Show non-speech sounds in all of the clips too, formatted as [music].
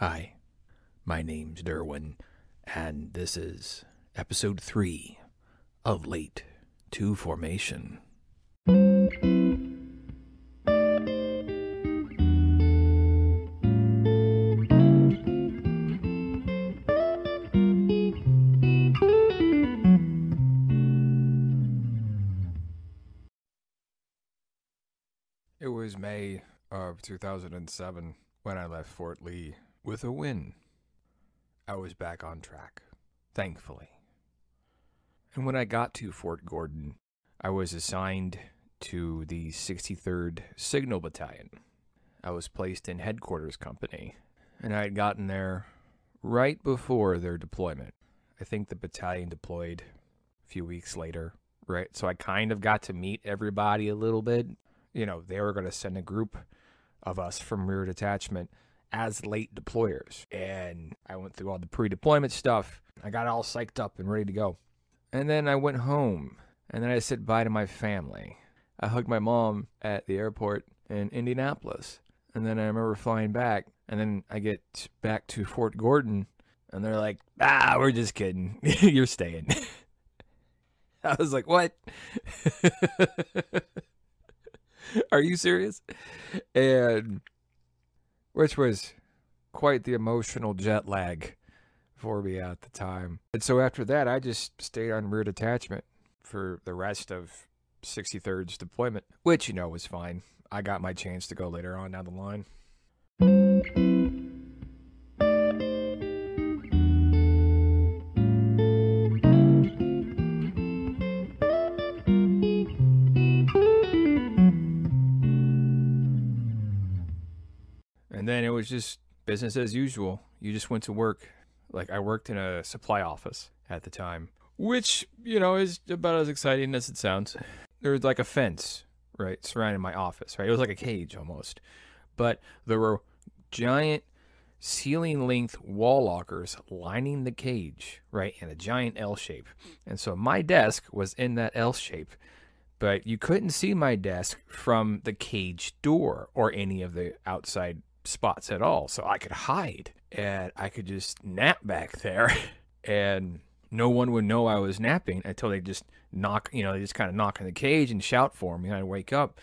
Hi, my name's Derwin, and this is episode three of Late to Formation. It was May of 2007 when I left Fort Lee with a win. I was back on track, thankfully. And when I got to Fort Gordon, I was assigned to the 63rd Signal Battalion. I was placed in headquarters company, and I had gotten there right before their deployment. I think the battalion deployed a few weeks later, right? So I kind of got to meet everybody a little bit. You know, they were going to send a group of us from rear detachment as late deployers. And I went through all the pre deployment stuff. I got all psyched up and ready to go. And then I went home and then I said bye to my family. I hugged my mom at the airport in Indianapolis. And then I remember flying back. And then I get back to Fort Gordon and they're like, ah, we're just kidding. [laughs] You're staying. [laughs] I was like, what? [laughs] Are you serious? And which was quite the emotional jet lag for me at the time. And so after that, I just stayed on rear detachment for the rest of 63rd's deployment, which, you know, was fine. I got my chance to go later on down the line. Was just business as usual. You just went to work. Like I worked in a supply office at the time, which, you know, is about as exciting as it sounds. There was like a fence, right, surrounding my office, right? It was like a cage almost. But there were giant ceiling length wall lockers lining the cage, right, in a giant L shape. And so my desk was in that L shape, but you couldn't see my desk from the cage door or any of the outside spots at all. So I could hide and I could just nap back there [laughs] and no one would know I was napping until they just knock, you know, they just kind of knock on the cage and shout for me and I'd wake up.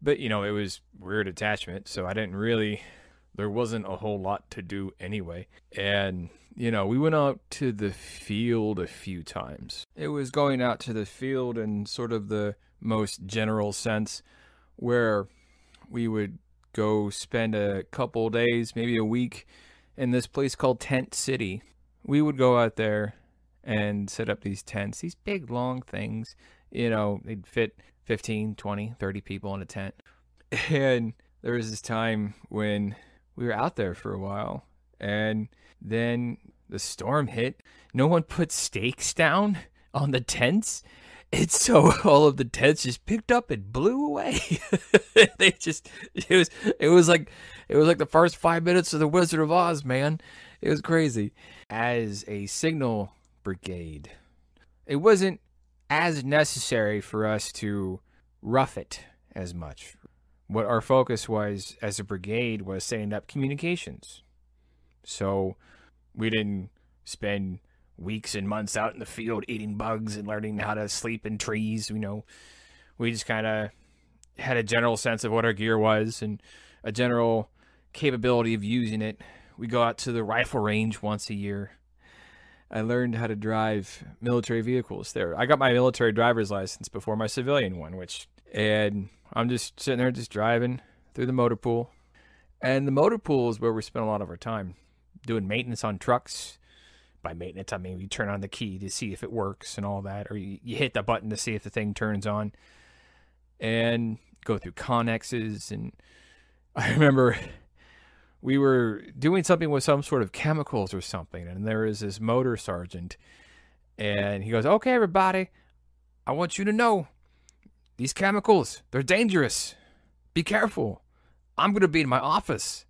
But, you know, it was rear detachment. so I didn't really, there wasn't a whole lot to do anyway. And, you know, we went out to the field a few times. It was going out to the field in sort of the most general sense where we would go spend a couple days, maybe a week, in this place called Tent City. We would go out there and set up these tents, these big long things. You know, they'd fit 15, 20, 30 people in a tent. [laughs] And there was this time when we were out there for a while, and then the storm hit. No one put stakes down on the tents. And so [laughs] all of the tents just picked up and blew away. [laughs] they just it was it was like it was like the first five minutes of the Wizard of Oz, man. It was crazy. As a signal brigade, it wasn't as necessary for us to rough it as much. What our focus was as a brigade was setting up communications. So we didn't spend weeks and months out in the field eating bugs and learning how to sleep in trees. You know, we just kind of had a general sense of what our gear was and a general capability of using it. We go out to the rifle range once a year. I learned how to drive military vehicles there. I got my military driver's license before my civilian one, which, and I'm just sitting there just driving through the motor pool. And the motor pool is where we spend a lot of our time doing maintenance on trucks. By maintenance, I mean you turn on the key to see if it works and all that, or you, you hit the button to see if the thing turns on, and go through connexes. And [laughs] I remember we were doing something with some sort of chemicals or something, and there is this motor sergeant, and he goes, "Okay, everybody, I want you to know these chemicals, they're dangerous. Be careful. I'm going to be in my office.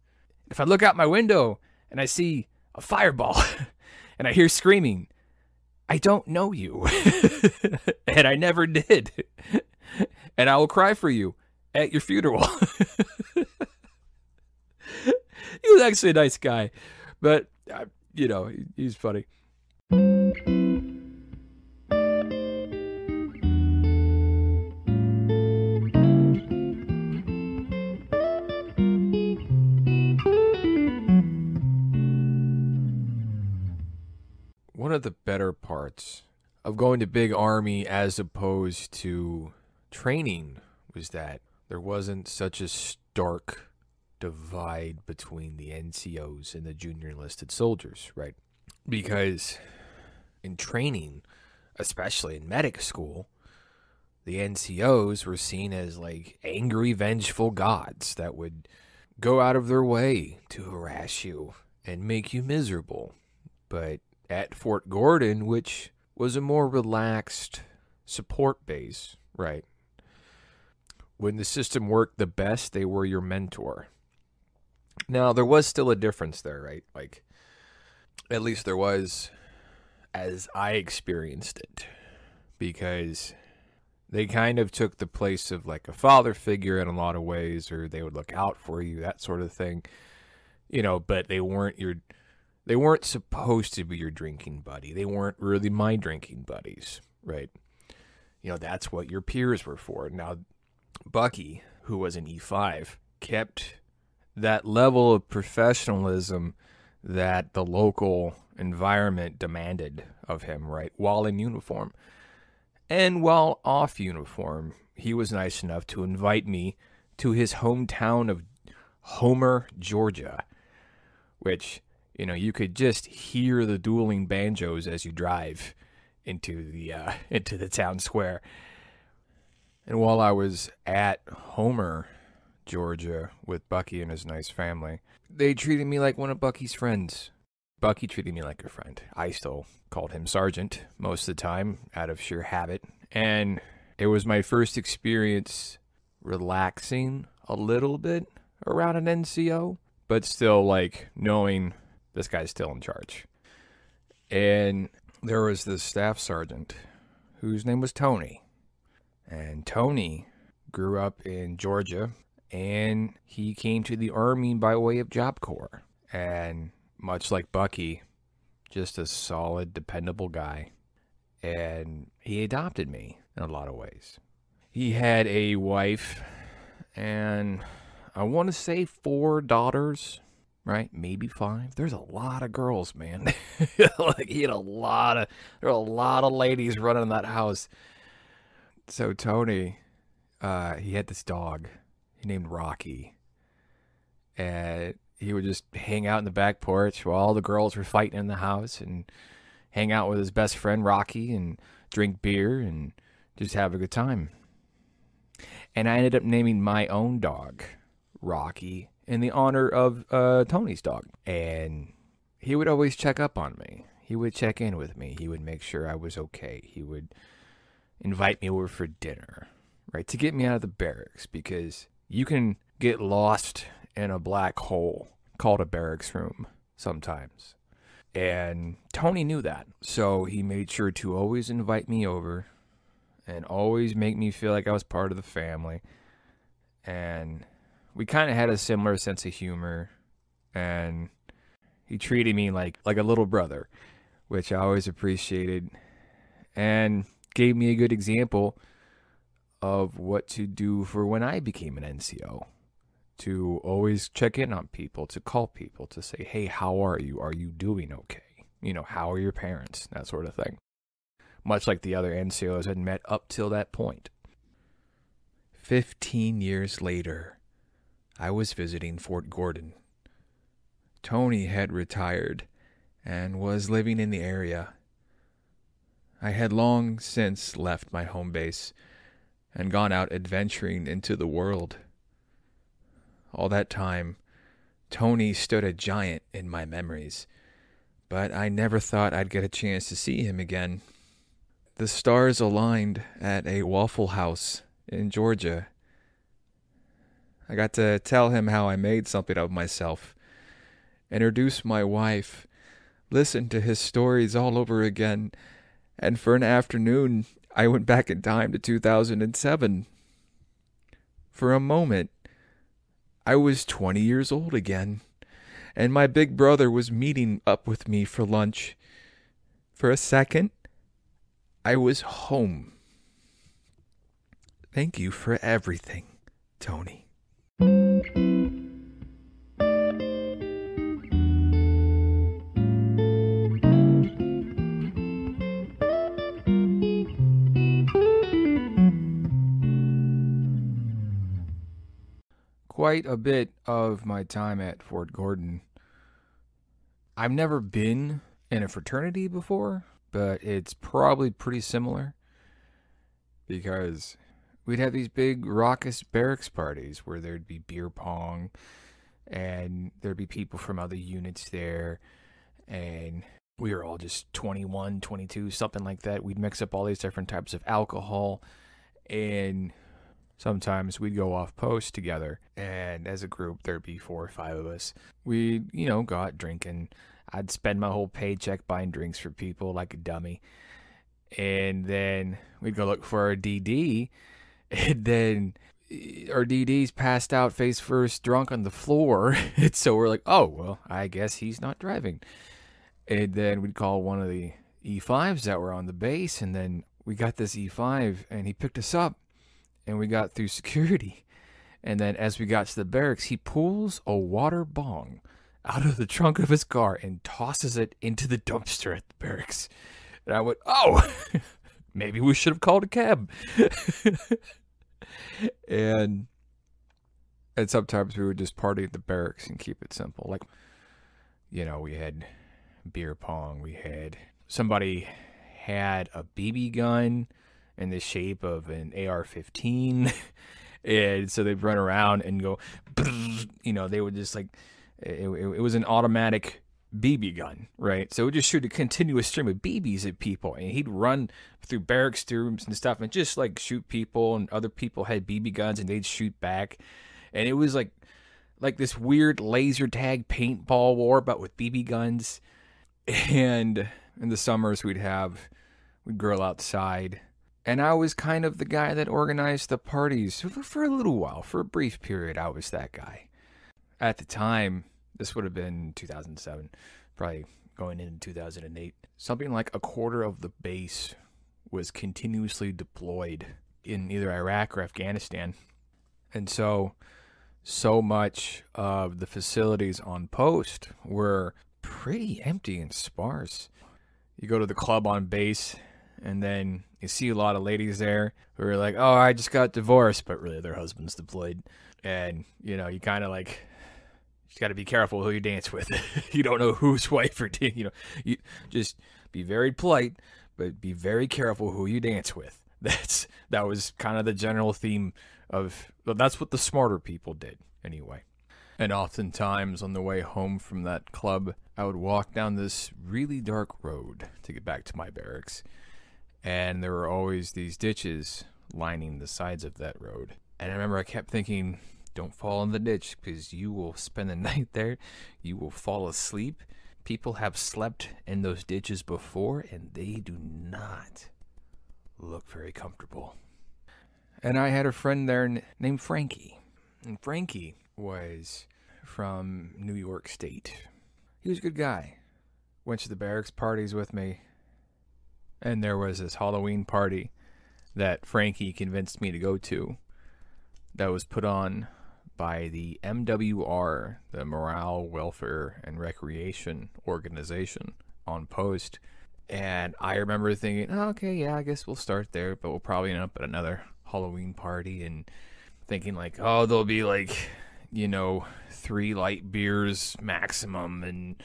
If I look out my window and I see a fireball [laughs] and I hear screaming, I don't know you. [laughs] and I never did. and I will cry for you at your funeral. [laughs] he was actually a nice guy, but uh, you know, he, he's funny. Of the better parts of going to Big Army as opposed to training was that there wasn't such a stark divide between the NCOs and the junior enlisted soldiers, right? Because in training, especially in medic school, the NCOs were seen as like angry, vengeful gods that would go out of their way to harass you and make you miserable. But at Fort Gordon, which was a more relaxed support base, right? When the system worked the best, they were your mentor. Now, there was still a difference there, right? Like, at least there was as I experienced it, because they kind of took the place of like a father figure in a lot of ways, or they would look out for you, that sort of thing, you know, but they weren't your they weren't supposed to be your drinking buddy. They weren't really my drinking buddies, right? You know, that's what your peers were for. Now, Bucky, who was an E5, kept that level of professionalism that the local environment demanded of him, right? While in uniform. And while off uniform, he was nice enough to invite me to his hometown of Homer, Georgia, which you know, you could just hear the dueling banjos as you drive into the uh, [laughs] into the town square. And while I was at Homer, Georgia, with Bucky and his nice family, they treated me like one of Bucky's friends. Bucky treated me like a friend. I still called him Sergeant most of the time out of sheer habit. And it was my first experience relaxing a little bit around an NCO, but still like knowing this guy's still in charge. And there was this staff sergeant whose name was Tony. And Tony grew up in Georgia and he came to the Army by way of Job Corps. And much like Bucky, just a solid, dependable guy. And he adopted me in a lot of ways. He had a wife and I want to say four daughters right? Maybe five. There's a lot of girls, man. [laughs] like he had a lot of there were a lot of ladies running in that house. So Tony, uh, he had this dog. He named Rocky. And he would just hang out in the back porch while all the girls were fighting in the house and hang out with his best friend Rocky and drink beer and just have a good time. And I ended up naming my own dog Rocky in the honor of uh, Tony's dog. And he would always check up on me. He would check in with me. He would make sure I was okay. He would invite me over for dinner, right? To get me out of the barracks because you can get lost in a black hole called a barracks room sometimes. And Tony knew that. So he made sure to always invite me over and always make me feel like I was part of the family. And we kind of had a similar sense of humor, and he treated me like like a little brother, which I always appreciated, and gave me a good example of what to do for when I became an NCO. To always check in on people, to call people, to say, "Hey, how are you? Are you doing okay? You know, how are your parents?" That sort of thing. Much like the other NCOs had met up till that point. Fifteen years later, I was visiting Fort Gordon. Tony had retired and was living in the area. I had long since left my home base and gone out adventuring into the world. All that time, Tony stood a giant in my memories, but I never thought I'd get a chance to see him again. The stars aligned at a Waffle House in Georgia I got to tell him how I made something of myself, introduce my wife, listen to his stories all over again, and for an afternoon I went back in time to 2007. For a moment, I was 20 years old again. and my big brother was meeting up with me for lunch. For a second, I was home. Thank you for everything, Tony. Quite a bit of my time at Fort Gordon. I've never been in a fraternity before, but it's probably pretty similar because we'd have these big raucous barracks parties where there'd be beer pong and there'd be people from other units there and we were all just 21 22 something like that we'd mix up all these different types of alcohol and sometimes we'd go off post together and as a group there'd be four or five of us. We you know go out drinking. I'd spend my whole paycheck buying drinks for people like a dummy. And then we'd go look for our dd [laughs] and then eh, our dd's passed out face first drunk on the floor. [laughs] And so we're like oh well i guess he's not driving. And then we'd call one of the e5s that were on the base and then we got this e5 and he picked us up and we got through [laughs] security. And then as we got to the barracks, he pulls a water bong out of the trunk of his car and tosses it into the dumpster at the barracks. And I went, oh, [laughs] maybe we should have called a cab. [laughs] and and sometimes we would just party at the barracks and keep it simple. Like, you know, we had beer pong. We had somebody had a BB gun in the shape of an AR-15, [laughs] and so they'd run around and go, [clears throat] you know, they would just like, it, it, was an automatic BB gun, right? So it would just shoot a continuous stream of BBs at people, and he'd run through barracks rooms and stuff, and just like shoot people, and other people had BB guns, and they'd shoot back, and it was like, like this weird laser tag paintball war, but with BB guns. [laughs] And in the summers, we'd have we'd grill outside, and I was kind of the guy that organized the parties for, a little while, for a brief period. I was that guy. At the time, this would have been 2007, probably going into 2008. Something like a quarter of the base was continuously deployed in either Iraq or Afghanistan. And so, so much of the facilities on post were pretty empty and sparse. You go to the club on base, and then you see a lot of ladies there who are like, "Oh, I just got divorced," but really their husband's deployed, and you know, you kind of like you just got to be careful who you dance with. [laughs] you don't know whose wife or [laughs] you know, you just be very polite, but be very careful who you dance with. [laughs] That's that was kind of the general theme of. Well, that's what the smarter people did anyway. And oftentimes on the way home from that club, I would walk down this really dark road to get back to my barracks and there were always these ditches lining the sides of that road. And I remember I kept thinking, don't fall in the ditch because you will spend the [laughs] night there. You will fall asleep. People have slept in those ditches before and they do not look very comfortable. And I had a friend there named Frankie. And Frankie was from New York State. He was a good guy. Went to the barracks parties with me and there was this Halloween party that Frankie convinced me to go to that was put on by the MWR, the Morale, Welfare, and Recreation Organization on post. And I remember thinking, oh, okay, yeah, I guess we'll start there, but we'll probably end up at another Halloween party and thinking, like, oh, there'll be like, you know, three light beers maximum and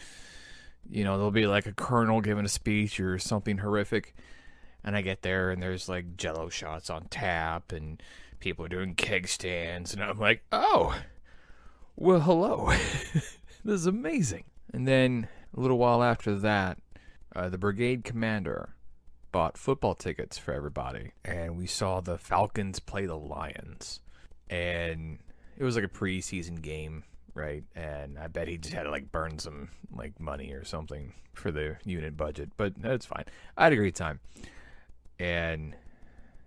you know, there'll be like a colonel giving a speech or something horrific. And I get there and there's like jello shots on tap and people are doing keg stands. And I'm like, oh, well, hello. [laughs] this is amazing. And then a little while after that, uh, the brigade commander bought football tickets for everybody. And we saw the Falcons play the Lions. And it was like a preseason game right? And I bet he just had to like burn some like money or something for the unit budget, but that's fine. I had a great time, and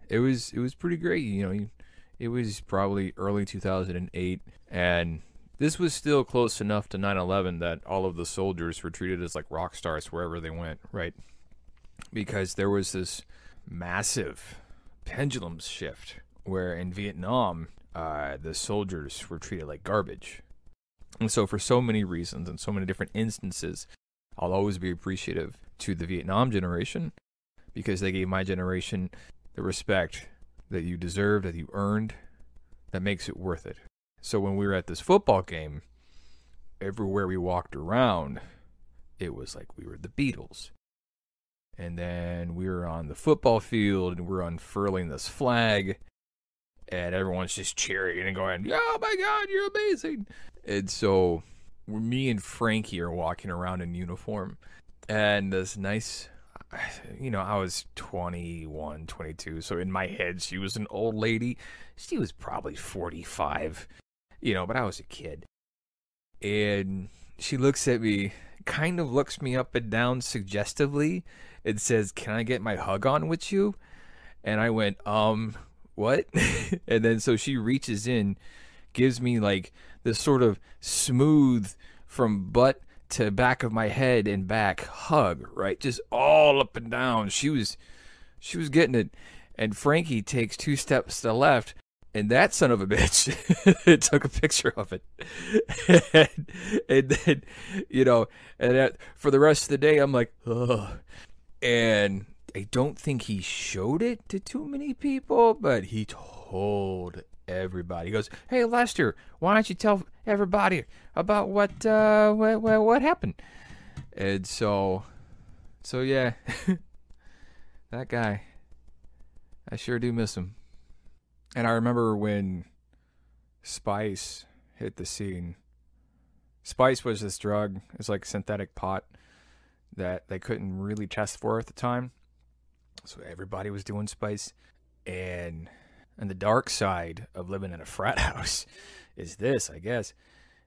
it was it was pretty great. You know, it was probably early 2008, and this was still close enough to 9/11 that all of the soldiers were treated as like rock stars wherever they went, right? Because there was this massive pendulum shift where in Vietnam, uh, the soldiers were treated like garbage. And so, for so many reasons and so many different instances, I'll always be appreciative to the Vietnam generation because they gave my generation the respect that you deserve, that you earned, that makes it worth it. So, when we were at this football game, everywhere we walked around, it was like we were the Beatles. And then we were on the football field and we're unfurling this flag and everyone's just cheering and going, "Oh my God, you're amazing!" And so, me and Frankie are walking around in uniform, and this nice, you know, I was 21, 22, so in my head, she was an old lady. She was probably 45, you know, but I was a kid, and she looks at me, kind of looks me up and down suggestively, and says, "Can I get my hug on with you?" And I went, um, what? [laughs] and then so she reaches in, gives me like this sort of smooth from butt to back of my head and back hug, right? Just all up and down. She was she was getting it. And Frankie takes two steps to the left, and that son of a [laughs] bitch [laughs] took a picture of it. and, [laughs] and, then, you know, and that, for the rest of the day, I'm like, ugh. And I don't think he showed it to too many people, but he told everybody. He goes, "Hey Lester, why don't you tell everybody about what uh, what, what, what happened?" And so, so yeah, [laughs] that guy, I sure do miss him. And I remember when Spice hit the scene. Spice was this drug. It's like synthetic pot that they couldn't really test for at the time. So everybody was doing spice. And and the dark side of living in a frat [laughs] house is this, I guess,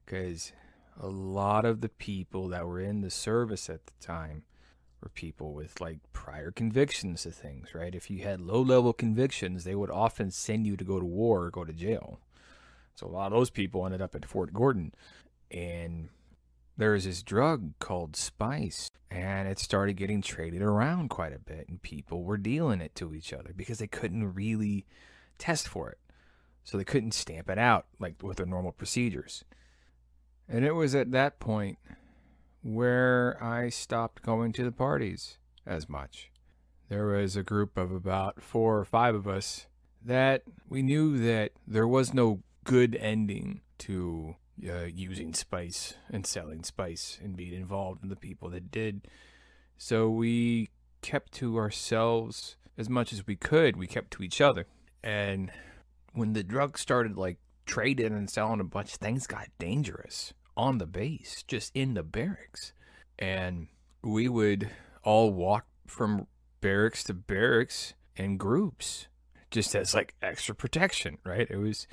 because a lot of the people that were in the service at the time were people with like prior convictions to things, right? If you had low level convictions, they would often send you to go to war or go to jail. So a lot of those people ended up at Fort Gordon. And there was this drug called spice and it started getting traded around quite a bit and people were dealing it to each other because they couldn't really test for it so they couldn't stamp it out like with their normal procedures and it was at that point where i stopped going to the parties as much there was a group of about four or five of us that we knew that there was no good ending to uh, using spice and selling spice and being involved in the people that did. So we kept to ourselves as much as we could. We kept to each other. And when the drug started like trading and selling a bunch, things got dangerous on the base, just in the barracks. And we would all walk from barracks to barracks in groups just as like extra protection, right? It was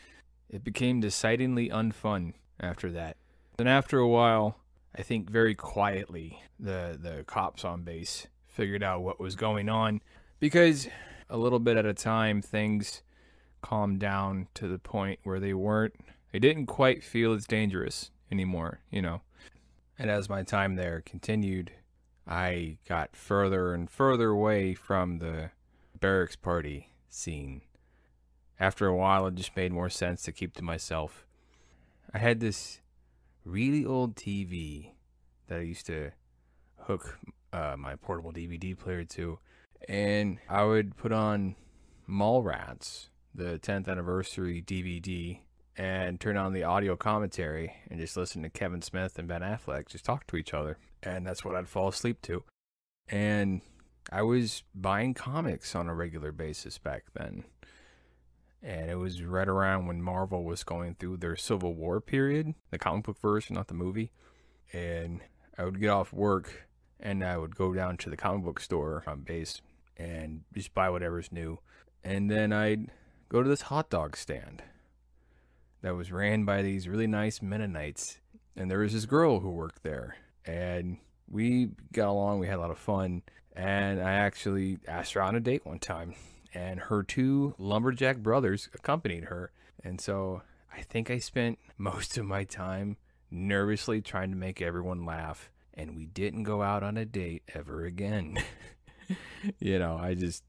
it became decidedly unfun after that. Then after a while, I think very quietly, the the cops on base figured out what was going on because a little bit at a time things calmed down to the point where they weren't they didn't quite feel as dangerous anymore, you know. And as my time there continued, I got further and further away from the barracks party scene. After a while, it just made more sense to keep to myself. I had this really old TV that I used to hook uh, my portable DVD player to, and I would put on Mallrats, the 10th anniversary DVD, and turn on the audio commentary and just listen to Kevin Smith and Ben Affleck just talk to each other. And that's what I'd fall asleep to. And I was buying comics on a regular basis back then and it was right around when Marvel was going through their Civil War period, the comic book version, not the movie. And I would get off work and I would go down to the comic book store um, on base and just buy whatever's new. And then I'd go to this hot dog stand that was ran by these really nice Mennonites. And there was this girl who worked there. And we got along, we had a lot of fun. And I actually asked her on a date one time and her two lumberjack brothers accompanied her. And so I think I spent [laughs] most of my time nervously trying to make everyone laugh, and we didn't go out on a date ever again. [laughs] [laughs] you know, I just,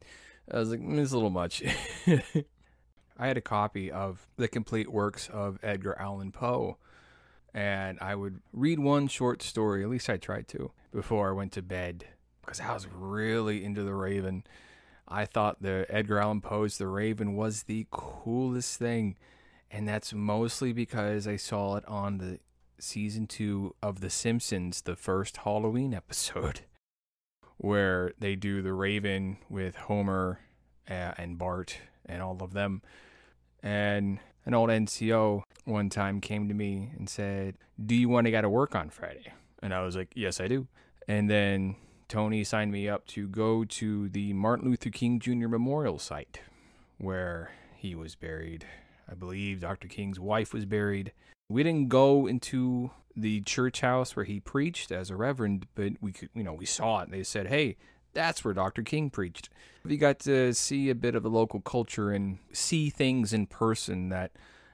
I was like, "Mm, it's a little much. [laughs] I had a copy of the complete works of Edgar Allan Poe, and I would read one short story, at least I tried to, before I went to bed, because I was really into The Raven. I thought the Edgar Allan Poe's The Raven was the coolest thing, and that's mostly because I saw it on the season two of The Simpsons, the first Halloween episode, [laughs] where they do The Raven with Homer uh, and Bart and all of them. And an old NCO one time came to me and said, Do you want to go to work on Friday? And I was like, Yes, I do. And then Tony signed me up to go to the Martin Luther King Jr. Memorial site where he was buried. I believe Dr. King's wife was buried. We didn't go into the church house where he preached as a reverend, but we could, you know, we saw it. They said, "Hey, that's where Dr. King preached." We got to see a bit of the local culture and see things in person that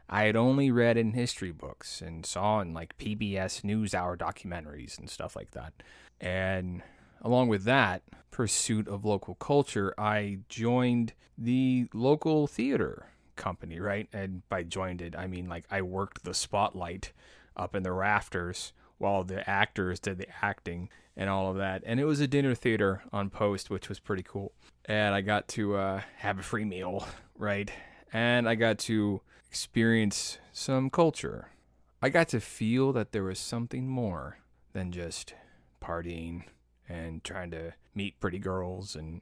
I had only read in history books and saw in like PBS NewsHour documentaries and stuff like that. And along with that pursuit of local culture, I joined the local theater company, right? And by joined it, I mean like I worked the spotlight up in the rafters while the actors did the acting and all of that. And it was a dinner theater on post, which was pretty cool. And I got to uh, have a free meal, right? And I got to experience some culture. I got to feel that there was something more than just partying and trying to meet pretty girls. And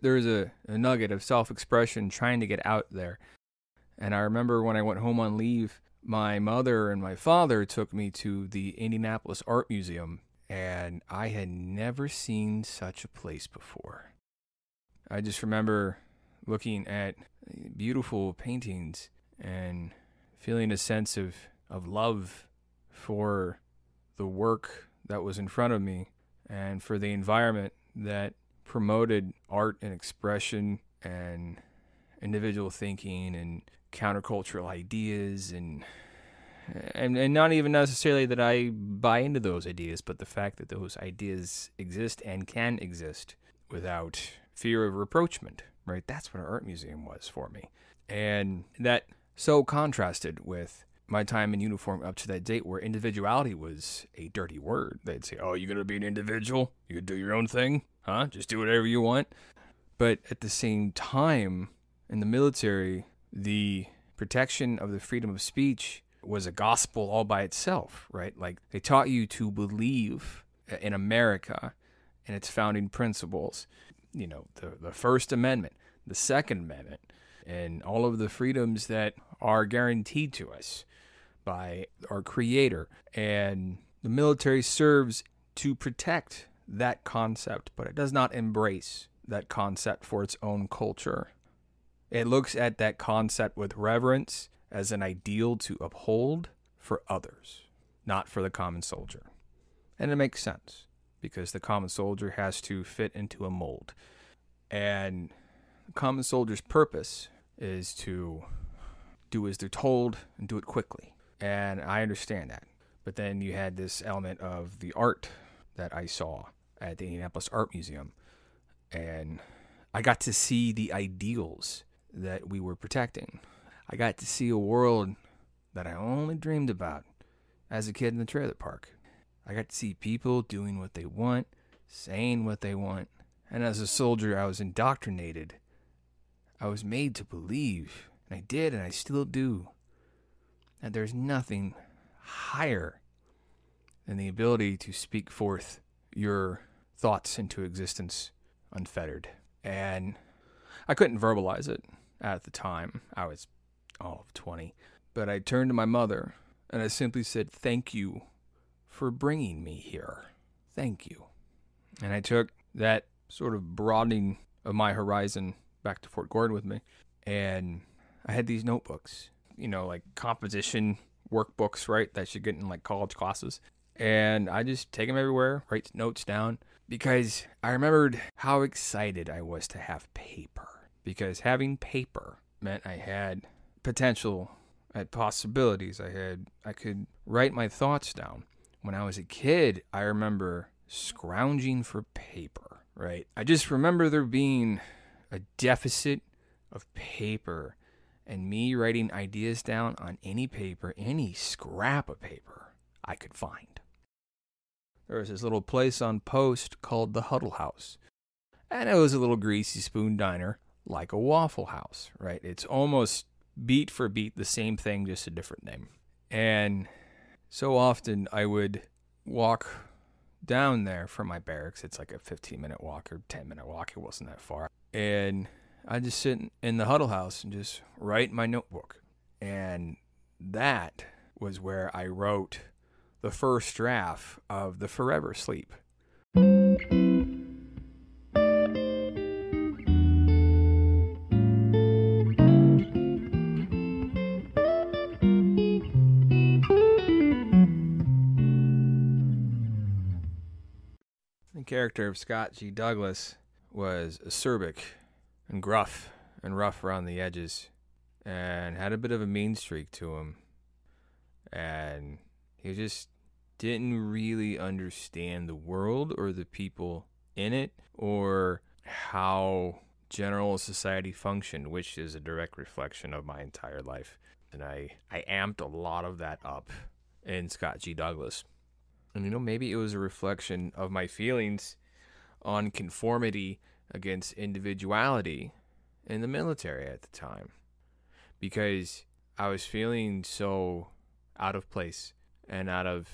there was a, a nugget of self expression trying to get out there. And I remember when I went home on leave, my mother and my father took me to the Indianapolis Art Museum, and I had never seen such a place before. I just remember looking at beautiful paintings and feeling a sense of, of love for the work that was in front of me and for the environment that promoted art and expression and individual thinking and countercultural ideas and and and not even necessarily that I buy into those ideas, but the fact that those ideas exist and can exist without fear of reproachment, right? That's what an art museum was for me. And that so contrasted with my time in uniform up to that date where individuality was a dirty word. They'd say, Oh, you're going to be an individual? You could do your own thing? Huh? Just do whatever you want? But at the same time, in the military, the protection of the freedom of speech was a gospel all by itself, right? Like they taught you to believe in America and its founding principles. You know, the, the First Amendment, the Second Amendment, and all of the freedoms that are guaranteed to us by our Creator. And the military serves to protect that concept, but it does not embrace that concept for its own culture. It looks at that concept with reverence as an ideal to uphold for others, not for the common soldier. And it makes sense because the common soldier has to fit into a mold. And the common soldier's purpose is to do as they're told and do it quickly. And I understand that. But then you had this element of the art that I saw at the Indianapolis Art Museum. And I got to see the ideals that we were protecting. I got to see a world that I only dreamed about as a kid in the trailer park. I got to see people doing what they want, saying what they want. And as a soldier, I was indoctrinated. I was made to believe, and I did, and I still do, that there's nothing higher than the ability to speak forth your thoughts into existence unfettered. And I couldn't verbalize it at the time. I was all of 20. But I turned to my mother and I simply said, Thank you for bringing me here. Thank you. And I took that sort of broadening of my horizon back to Fort Gordon with me. And I had these notebooks, you know, like composition workbooks, right? That you get in like college classes. And I just take them everywhere, write notes down because I remembered how excited I was to have paper. Because having paper meant I had potential at possibilities. I had I could write my thoughts down. When I was a kid, I remember scrounging for paper, right? I just remember there being a deficit of paper and me writing ideas down on any paper, any scrap of paper I could find. There was this little place on Post called the Huddle House. And it was a little greasy spoon diner like a Waffle House, right? It's almost beat for beat the same thing, just a different name. And so often I would walk down there from my barracks. It's like a 15 minute walk or 10 minute walk. It wasn't that far. And I just sit in the huddle house and just write my notebook. And that was where I wrote the first draft of the Forever Sleep. Character of Scott G. Douglas was acerbic and gruff and rough around the edges and had a bit of a mean streak to him. And he just didn't really understand the world or the people in it or how general society functioned, which is a direct reflection of my entire life. And I, I amped a lot of that up in Scott G. Douglas. And you know, maybe it was a reflection of my feelings on conformity against individuality in the military at the time. Because I was feeling so out of place and out of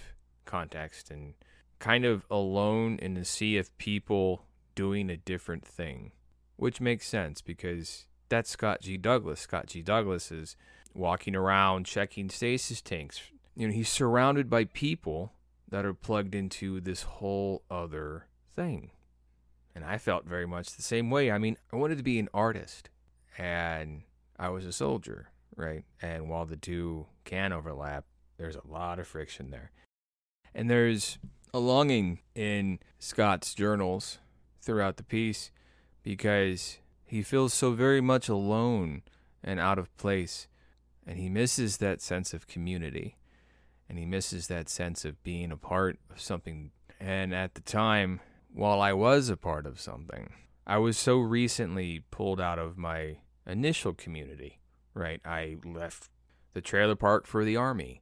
context and kind of alone in the sea of people doing a different thing, which makes sense because that's Scott G. Douglas. Scott G. Douglas is walking around checking stasis tanks. You know, he's surrounded by people that are plugged into this whole other thing. And I felt very much the same way. I mean, I wanted to be an artist and I was a soldier, right? And while the two can overlap, there's a lot of friction there. And there's a longing in Scott's journals throughout the piece because he feels so very much alone and out of place. And he misses that sense of community. And he misses that sense of being a part of something. And at the time, while I was a part of something, I was so recently pulled out of my initial community, right? I left the trailer park for the army.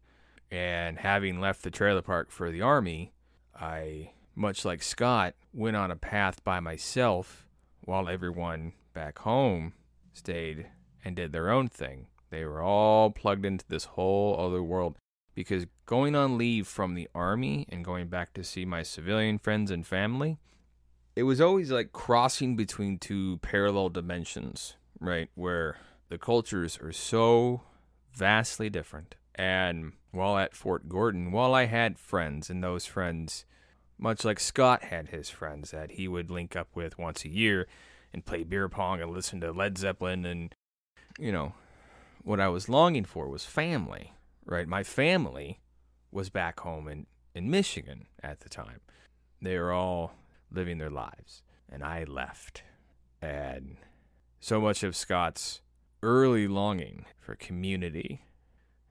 And having left the trailer park for the army, I, much like Scott, went on a path by myself while everyone back home stayed and did their own thing. They were all plugged into this whole other world because going on leave from the army and going back to see my civilian friends and family, it was always like crossing between two parallel dimensions, right? Where the cultures are so vastly different. And while at Fort Gordon, while I had friends, and those friends, much like Scott had his friends that he would link up with once a year and play beer pong and listen to Led Zeppelin, and, you know, what I was longing for was family, right? My family was back home in, in Michigan at the time. They were all living their lives, and I left. And so much of Scott's early longing for community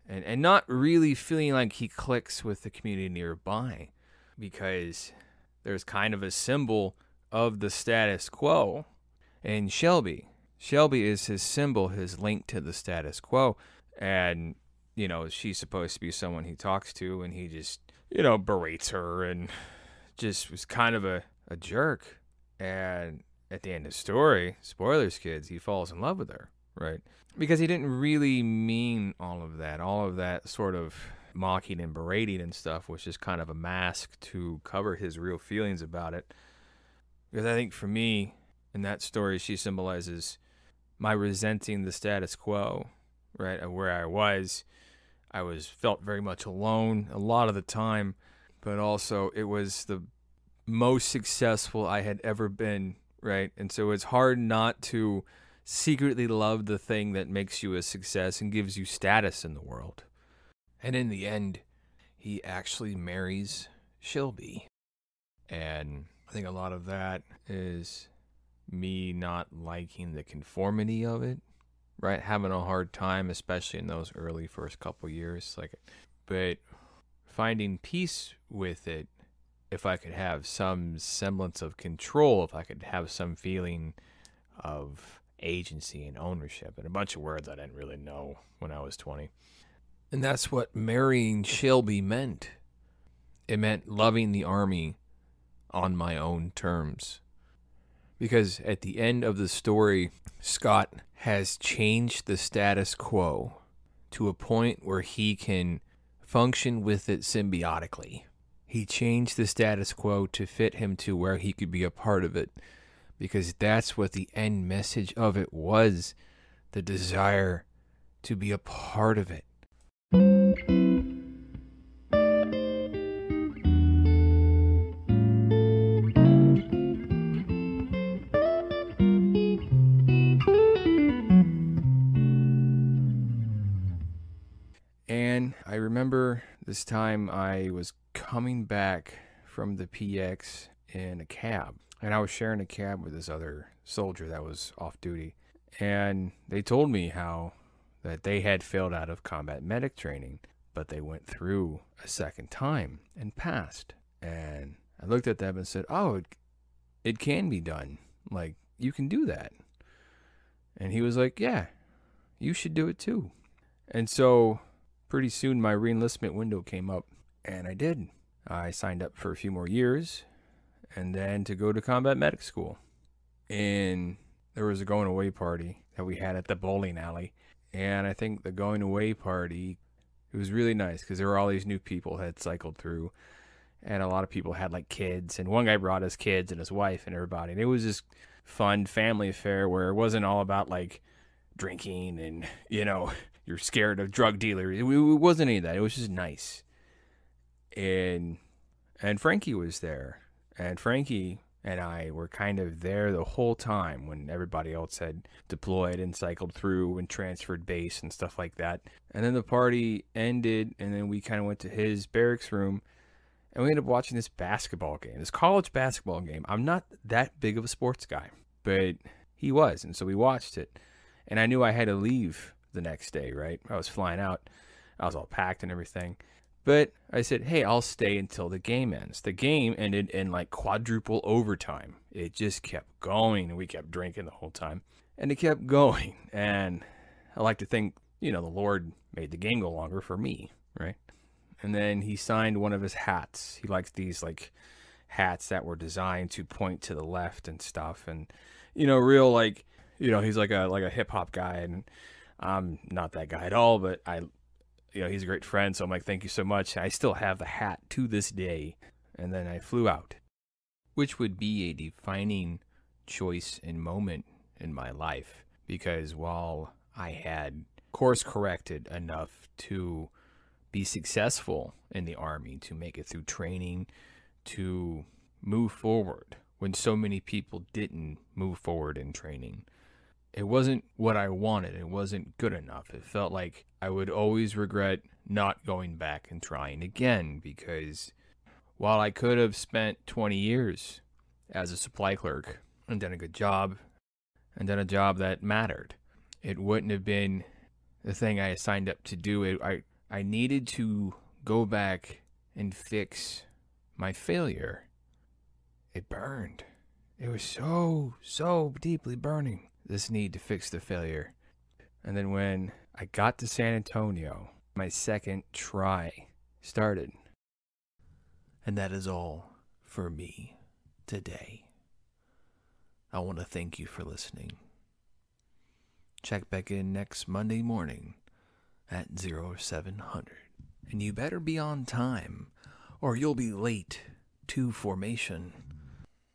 and, and not really feeling like he clicks with the community nearby because there's kind of a symbol of the status quo. And Shelby, Shelby is his symbol, his link to the status quo. And, you know, she's supposed to be someone he talks to, and he just, you know, berates her and [laughs] just was kind of a, a jerk. And at the end of the story, spoilers, kids, he falls in love with her, right? Because he didn't really mean all of that. All of that sort of mocking and berating and stuff was just kind of a mask to cover his real feelings about it. Because I think for me, in that story, she symbolizes my resenting the status quo, right? Of where I was. I was felt very much alone a lot of the time, but also it was the most successful I had ever been, right? And so it's hard not to secretly love the thing that makes you a success and gives you status in the world. And in the end, he actually marries Shelby. And I think a lot of that is me not liking the conformity of it, right? Having a hard time, especially in those early first couple years. Like, but finding peace with it, if I could have some semblance of control, if I could have some feeling of agency and ownership, and a bunch of words I didn't really know when I was 20. And that's what marrying Shelby meant. It meant loving the army on my own terms. Because at the end of the story, Scott has changed the status quo to a point where he can function with it symbiotically. He changed the status quo to fit him to where he could be a part of it because that's what the end message of it was the desire to be a part of it. This time I was coming back from the PX in a cab, and I was sharing a cab with this other soldier that was off duty. And they told me how that they had failed out of combat medic training, but they went through a second time and passed. And I looked at them and said, "Oh, it, it can be done. Like you can do that." And he was like, "Yeah, you should do it too." And so pretty soon my reenlistment window came up, and I did. I signed up for a few more years, and then to go to combat medic school. And there was a going away party that we had at the bowling alley, and I think the going away party it was really nice because there were all these new people had cycled through, and a lot of people had like kids, and one guy brought his kids and his wife and everybody, and it was just fun family affair where it wasn't all about like drinking and you know you're scared of drug dealers. It, it wasn't any of that. It was just nice. And and Frankie was there. And Frankie and I were kind of there the whole time when everybody else had deployed and cycled through and transferred base and stuff like that. And then the party ended and then we kind of went to his barracks room and we ended up watching this basketball game, this college basketball game. I'm not that big of a sports guy, but he was, and so we watched it. And I knew I had to leave the next day, right? I was flying out. I was all packed and everything. But I said, hey, I'll stay until the game ends. The game ended in like quadruple overtime. It just kept going, and we kept drinking the whole time. And it kept going. And I like to think, you know, the Lord made the game go longer for me, right? And then he signed one of his hats. He likes these like hats that were designed to point to the left and stuff. And, you know, real like, you know, he's like a like a hip hop guy and I'm not that guy at all, but I, you know, he's a great friend. So I'm like, thank you so much. I still have the hat to this day. And then I flew out, which would be a defining choice and moment in my life because while I had course corrected enough to be successful in the army, to make it through training, to move forward when so many people didn't move forward in training it wasn't what I wanted. It wasn't good enough. It felt like I would always regret not going back and trying again because while I could have spent 20 years as a supply clerk and done a good job and done a job that mattered, it wouldn't have been the thing I signed up to do. It, I, I needed to go back and fix my failure. It burned. It was so, so deeply burning this need to fix the failure. And then when I got to San Antonio, my second try started. And that is all for me today. I want to thank you for listening. Check back in next Monday morning at 0700. And you better be on time, or you'll be late to formation.